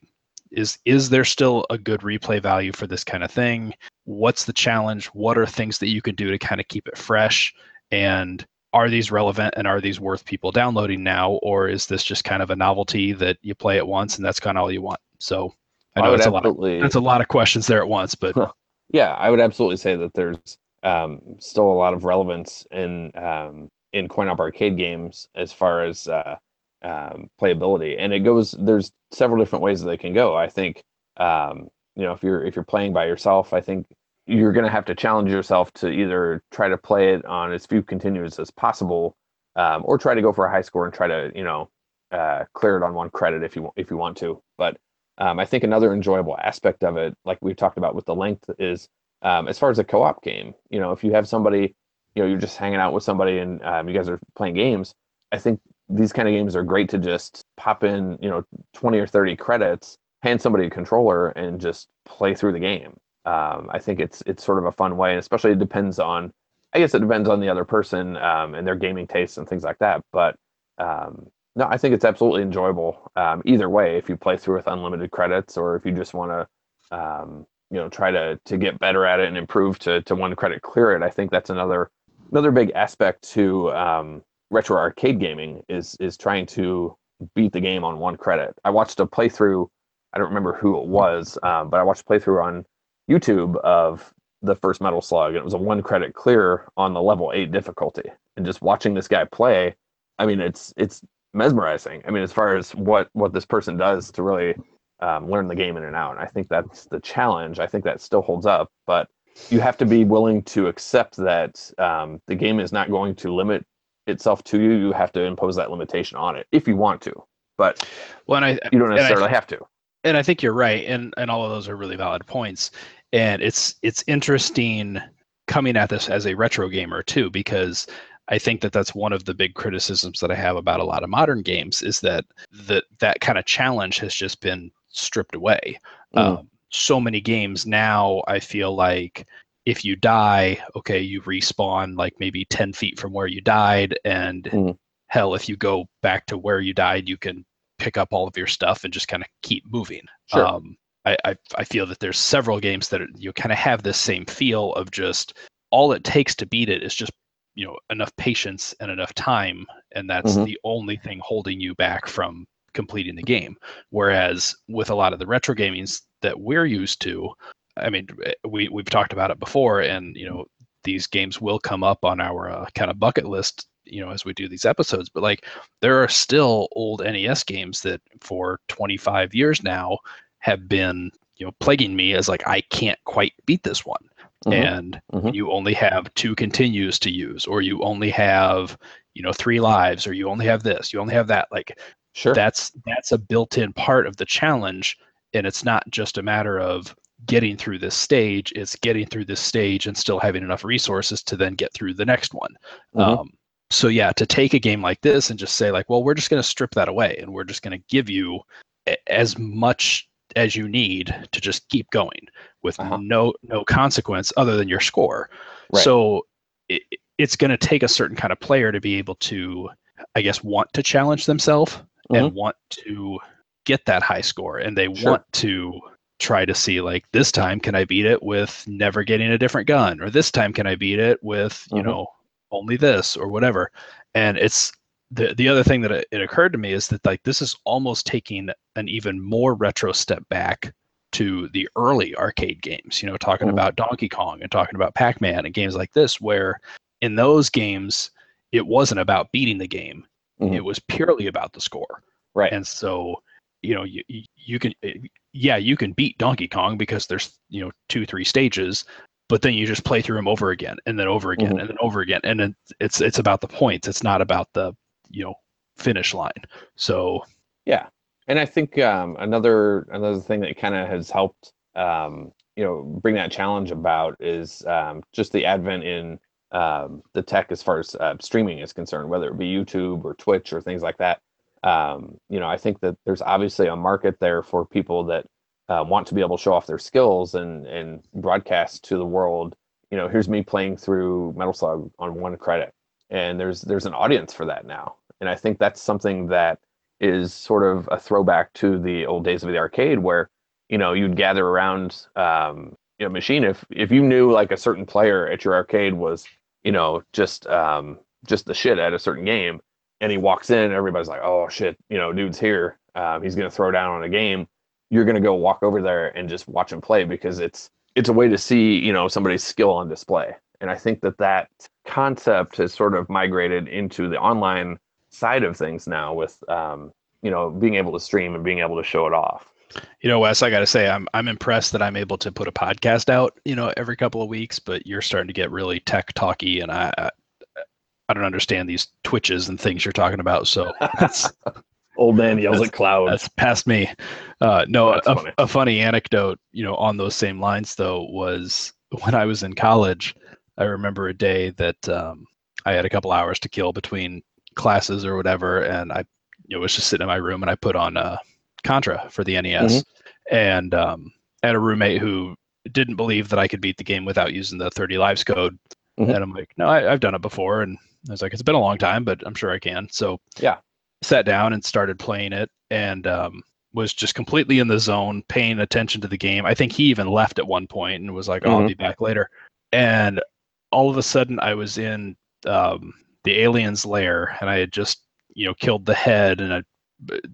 Is is there still a good replay value for this kind of thing? What's the challenge? What are things that you can do to kind of keep it fresh? And are these relevant and are these worth people downloading now or is this just kind of a novelty that you play it once and that's kind of all you want so i know would that's a lot of, that's a lot of questions there at once but yeah, I would absolutely say that there's um, still a lot of relevance in um, in coin op arcade games as far as uh, um, playability, and it goes. There's several different ways that they can go. I think um, you know if you're if you're playing by yourself, I think you're going to have to challenge yourself to either try to play it on as few continues as possible, um, or try to go for a high score and try to you know uh, clear it on one credit if you if you want to. But um, I think another enjoyable aspect of it, like we've talked about with the length, is um, as far as a co-op game. You know, if you have somebody, you know, you're just hanging out with somebody and um, you guys are playing games. I think these kind of games are great to just pop in, you know, 20 or 30 credits, hand somebody a controller, and just play through the game. Um, I think it's it's sort of a fun way, and especially it depends on. I guess it depends on the other person um, and their gaming tastes and things like that. But um, no, I think it's absolutely enjoyable um, either way. If you play through with unlimited credits, or if you just want to, um, you know, try to to get better at it and improve to to one credit clear it. I think that's another another big aspect to um, retro arcade gaming is is trying to beat the game on one credit. I watched a playthrough. I don't remember who it was, um, but I watched a playthrough on YouTube of the first Metal Slug, and it was a one credit clear on the level eight difficulty. And just watching this guy play, I mean, it's it's mesmerizing. I mean, as far as what what this person does to really um, learn the game in and out, and I think that's the challenge. I think that still holds up, but you have to be willing to accept that um, the game is not going to limit itself to you. You have to impose that limitation on it if you want to, but well i you don't and I necessarily have to. and I think you're right, and and all of those are really valid points. And it's it's interesting coming at this as a retro gamer too, because I think that that's one of the big criticisms that I have about a lot of modern games is that that that kind of challenge has just been stripped away. Mm. Um, so many games now, I feel like if you die, okay, you respawn like maybe ten feet from where you died, and Mm. hell, if you go back to where you died, you can pick up all of your stuff and just kind of keep moving. Sure. Um, I, I I feel that there's several games that are, you kind of have this same feel of just all it takes to beat it is just you know enough patience and enough time, and that's Mhm. the only thing holding you back from completing the game. Whereas with a lot of the retro gamings that we're used to, I mean, eh, we we've talked about it before, and you know these games will come up on our uh, kind of bucket list you know as we do these episodes but like there are still old nes games that for 25 years now have been you know plaguing me as like I can't quite beat this one, Mhm. and Mhm. you only have two continues to use, or you only have you know three lives, or you only have this, you only have that. Like Sure. that's that's a built-in part of the challenge, and it's not just a matter of getting through this stage; it's getting through this stage and still having enough resources to then get through the next one. Mhm. Um, so yeah, to take a game like this and just say like, well, we're just going to strip that away, and we're just going to give you a- as much as you need to just keep going with Uh-huh. no no consequence other than your score. Right. So it, it's going to take a certain kind of player to be able to, I guess, want to challenge themselves and want to get that high score, and they Sure. want to try to see like this time can I beat it with never getting a different gun, or this time can I beat it with you Mhm. know only this or whatever. And it's the the other thing that it, it occurred to me is that like this is almost taking an even more retro step back to the early arcade games you know talking Mhm. about donkey kong and talking about pac-man and games like this where in those games it wasn't about beating the game Mhm. it was purely about the score Right. and so you know you, you- can eh, yeah you can beat donkey kong because there's you know two three stages but then you just play through them over again and then over again Mhm. and then over again and then it's it's about the points it's not about the you know finish line so Yeah, and I think um, another another thing that kind of has helped um, you know bring that challenge about is um, just the advent in um, the tech as far as uh, streaming is concerned, whether it be YouTube or Twitch or things like that. Um, you know, I think that there's obviously a market there for people that uh, want to be able to show off their skills and and broadcast to the world. You know, here's me playing through Metal Slug on one credit, and there's there's an audience for that now, and I think that's something that is sort of a throwback to the old days of the arcade where you know you'd gather around um you know machine. If if you knew like a certain player at your arcade was you know just um just the shit at a certain game and he walks in everybody's like oh shit you know dude's here. Um, he's gonna throw down on a game. You're gonna go walk over there and just watch him play because it's it's a way to see you know somebody's skill on display. And i think that that concept has sort of migrated into the online side of things now with um, you know being able to stream and being able to show it off. you know wes i gotta say i'm i'm impressed that i'm able to put a podcast out you know every couple of weeks but you're starting to get really tech talky and i i, I don't understand these twitches and things you're talking about so that's Old man yells at clouds. that's past me uh no a, funny. a funny anecdote you know on those same lines though was when i was in college i remember a day that um i had a couple hours to kill between classes or whatever and i you know, was just sitting in my room and i put on uh contra for the nes and um I had a roommate who didn't believe that i could beat the game without using the 30 lives code Mhm. and i'm like no I, i've done it before and i was like it's been a long time but i'm sure i can so Yeah. sat down and started playing it and um was just completely in the zone, paying attention to the game. I think he even left at one point and was like, oh, "I'll Mhm. be back later." And all of a sudden, I was in um, the alien's lair, and I had just, you know, killed the head. And I,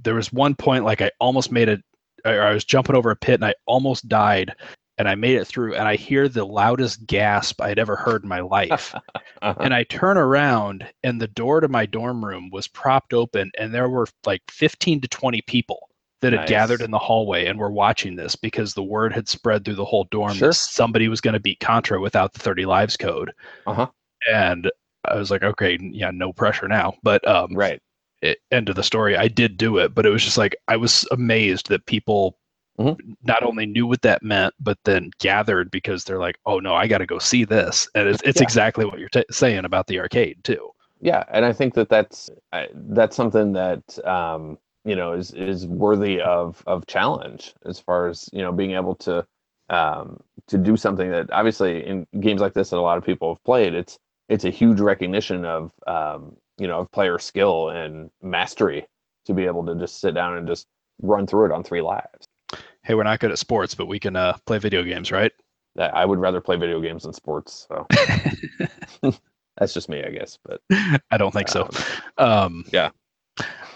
there was one point like I almost made it. I I was jumping over a pit, and I almost died. And I made it through, and I hear the loudest gasp I'd ever heard in my life Uh-huh. and I turn around and the door to my dorm room was propped open and there were like 15 to 20 people that had Nice. gathered in the hallway and were watching this because the word had spread through the whole dorm Sure. that somebody was going to beat Contra without the 30 lives code. Uh-huh. And I was like, okay, yeah, no pressure now. But um, right. it, end of the story. I did do it, but it was just like I was amazed that people Mhm. not only knew what that meant, but then gathered because they're like, "Oh no, I got to go see this," and it's, it's Yeah. exactly what you're t- saying about the arcade too. Yeah, and I think that that's that's something that um, you know is is worthy of of challenge as far as you know being able to um, to do something that obviously in games like this that a lot of people have played. It's it's a huge recognition of um, you know of player skill and mastery to be able to just sit down and just run through it on three lives. Hey, we're not good at sports, but we can uh, play video games, right? I would rather play video games than sports. So that's just me, I guess. But I don't think so. um, Um, Yeah.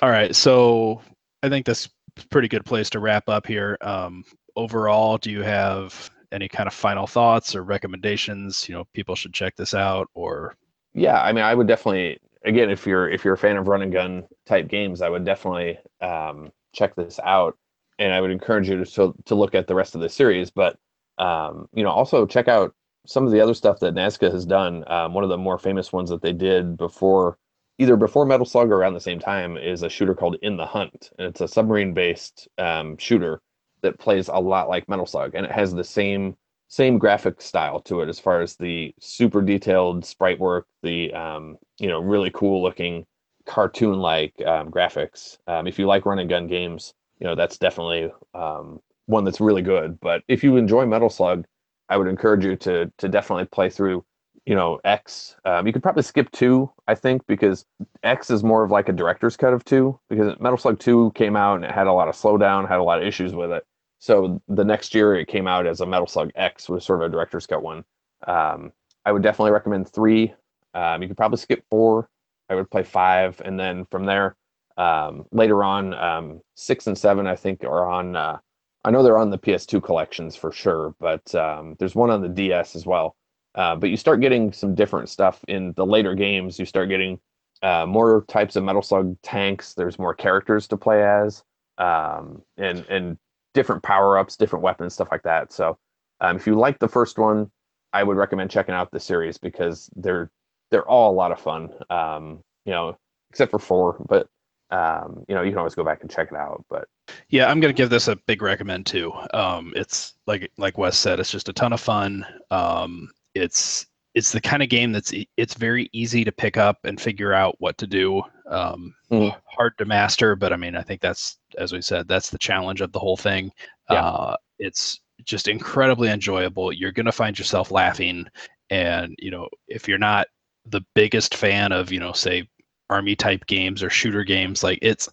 All right. So I think that's a pretty good place to wrap up here. Um, overall, do you have any kind of final thoughts or recommendations? You know, people should check this out or yeah i mean i would definitely again if you're if you're a fan of run and gun type games i would definitely um, check this out and I would encourage you to to, look at the rest of the series. But um, you know, also check out some of the other stuff that Nazca has done. Um, one of the more famous ones that they did before, either before Metal Slug or around the same time, is a shooter called In the Hunt, and it's a submarine-based um, shooter that plays a lot like Metal Slug, and it has the same same graphic style to it as far as the super detailed sprite work, the um, you know really cool looking cartoon like um, graphics. Um, if you like run and gun games, you know that's definitely um, one that's really good. But if you enjoy Metal Slug, I would encourage you to to definitely play through. You know, X. Um, you could probably skip two, I think, because X is more of like a director's cut of two. Because Metal Slug Two came out and it had a lot of slowdown, had a lot of issues with it. So the next year it came out as a Metal Slug X, was sort of a director's cut one. Um, I would definitely recommend three. Um, you could probably skip four. I would play five, and then from there, um, later on, um, six and seven I think are on. Uh, I know they're on the PS2 collections for sure, but um, there's one on the DS as well. Uh, but you start getting some different stuff in the later games. You start getting uh, more types of Metal Slug tanks. There's more characters to play as, um, and and different power ups, different weapons, stuff like that. So um, if you like the first one, I would recommend checking out the series because they're they're all a lot of fun. Um, you know, except for four, but um, you know you can always go back and check it out. But yeah, I'm gonna give this a big recommend too. Um, it's like like Wes said, it's just a ton of fun. Um, it's it's the kind of game that's it's very easy to pick up and figure out what to do. Um, mm. Hard to master, but I mean, I think that's as we said, that's the challenge of the whole thing. Yeah. Uh, it's just incredibly enjoyable. You're gonna find yourself laughing, and you know, if you're not the biggest fan of you know, say, army type games or shooter games, like it's.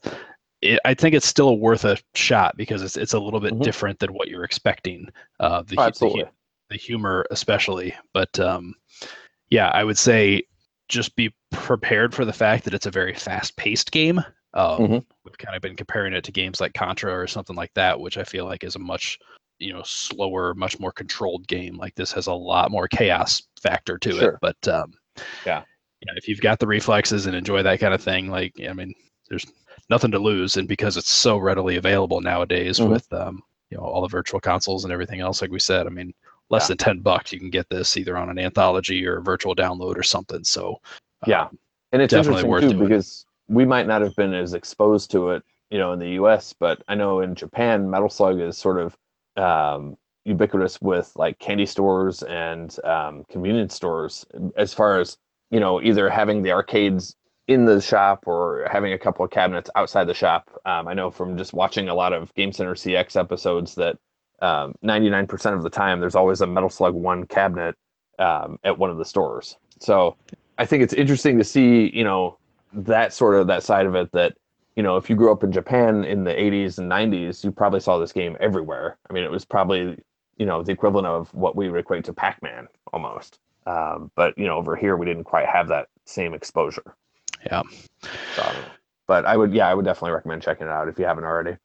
It, I think it's still worth a shot because it's it's a little bit mm-hmm. different than what you're expecting. Uh, the, oh, absolutely. The, the humor especially. But um, yeah, I would say just be prepared for the fact that it's a very fast-paced game. Um, mm-hmm. We've kind of been comparing it to games like Contra or something like that, which I feel like is a much you know slower, much more controlled game. Like this has a lot more chaos factor to sure. it. But um, yeah, if you've got the reflexes and enjoy that kind of thing, like I mean, there's nothing to lose, and because it's so readily available nowadays mm-hmm. with um, you know all the virtual consoles and everything else, like we said, I mean, less yeah. than 10 bucks you can get this either on an anthology or a virtual download or something. So yeah. Um, and it's definitely worth too, because we might not have been as exposed to it you know in the us but i know in japan metal slug is sort of um, ubiquitous with like candy stores and um, convenience stores as far as you know either having the arcades in the shop or having a couple of cabinets outside the shop. Um, i know from just watching a lot of game center cx episodes that um, 99% of the time there's always a metal slug 1 cabinet um, at one of the stores. So i think it's interesting to see you know that sort of that side of it that you know if you grew up in japan in the 80s and 90s you probably saw this game everywhere. I mean it was probably you know the equivalent of what we would equate to pac-man almost. Um, but you know over here we didn't quite have that same exposure. Yeah. So, but i would yeah i would definitely recommend checking it out if you haven't already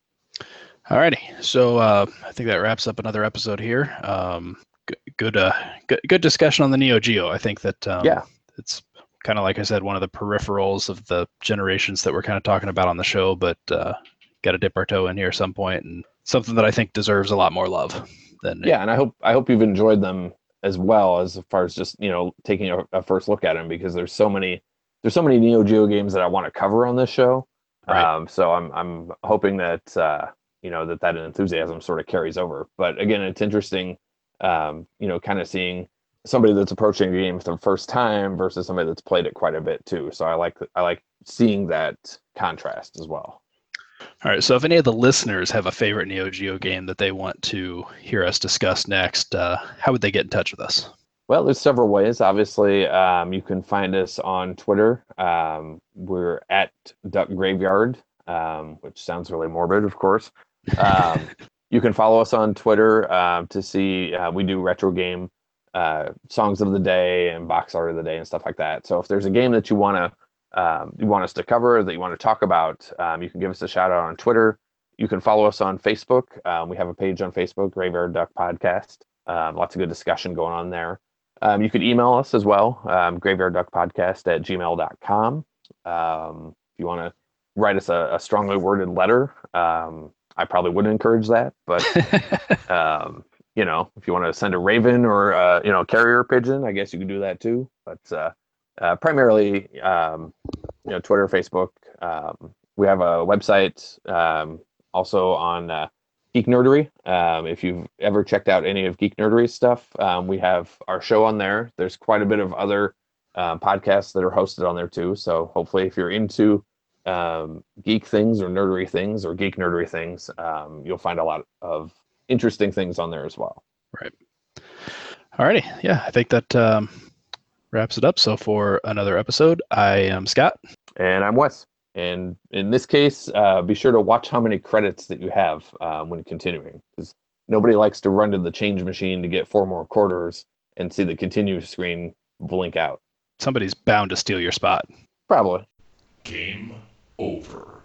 Alrighty, so uh, I think that wraps up another episode here. Um, good, good, uh, good, good discussion on the Neo Geo. I think that um, yeah, it's kind of like I said, one of the peripherals of the generations that we're kind of talking about on the show, but uh, got to dip our toe in here at some point, and something that I think deserves a lot more love than yeah. And I hope I hope you've enjoyed them as well as far as just you know taking a, a first look at them because there's so many there's so many Neo Geo games that I want to cover on this show. Right. Um, so I'm I'm hoping that uh, you know that that enthusiasm sort of carries over. But again, it's interesting, um, you know, kind of seeing somebody that's approaching the game for the first time versus somebody that's played it quite a bit too. So I like I like seeing that contrast as well. All right. So if any of the listeners have a favorite Neo Geo game that they want to hear us discuss next, uh, how would they get in touch with us? Well, there's several ways. Obviously, um, you can find us on Twitter. Um, we're at Duck Graveyard, um, which sounds really morbid, of course. Um, you can follow us on Twitter uh, to see uh, we do retro game uh, songs of the day and box art of the day and stuff like that. So if there's a game that you want to um, you want us to cover that you want to talk about, um, you can give us a shout out on Twitter. You can follow us on Facebook. Um, we have a page on Facebook, Graveyard Duck Podcast. Um, lots of good discussion going on there. Um, you could email us as well, um, graveyardduckpodcast at gmail.com. Um, if you want to write us a, a strongly worded letter, um, I probably wouldn't encourage that, but um, you know, if you want to send a raven or uh, you know carrier pigeon, I guess you can do that too. But uh, uh, primarily, um, you know, Twitter, Facebook. Um, we have a website um, also on uh, Geek Nerdery. Um, if you've ever checked out any of Geek Nerdery's stuff, um, we have our show on there. There's quite a bit of other uh, podcasts that are hosted on there too. So hopefully, if you're into um, geek things or nerdery things or geek nerdery things, um, you'll find a lot of interesting things on there as well. Right. Alrighty, yeah, I think that um, wraps it up. So for another episode, I am Scott. And I'm Wes. And in this case, uh, be sure to watch how many credits that you have um, when continuing, because nobody likes to run to the change machine to get four more quarters and see the continue screen blink out. Somebody's bound to steal your spot. Probably. Game over.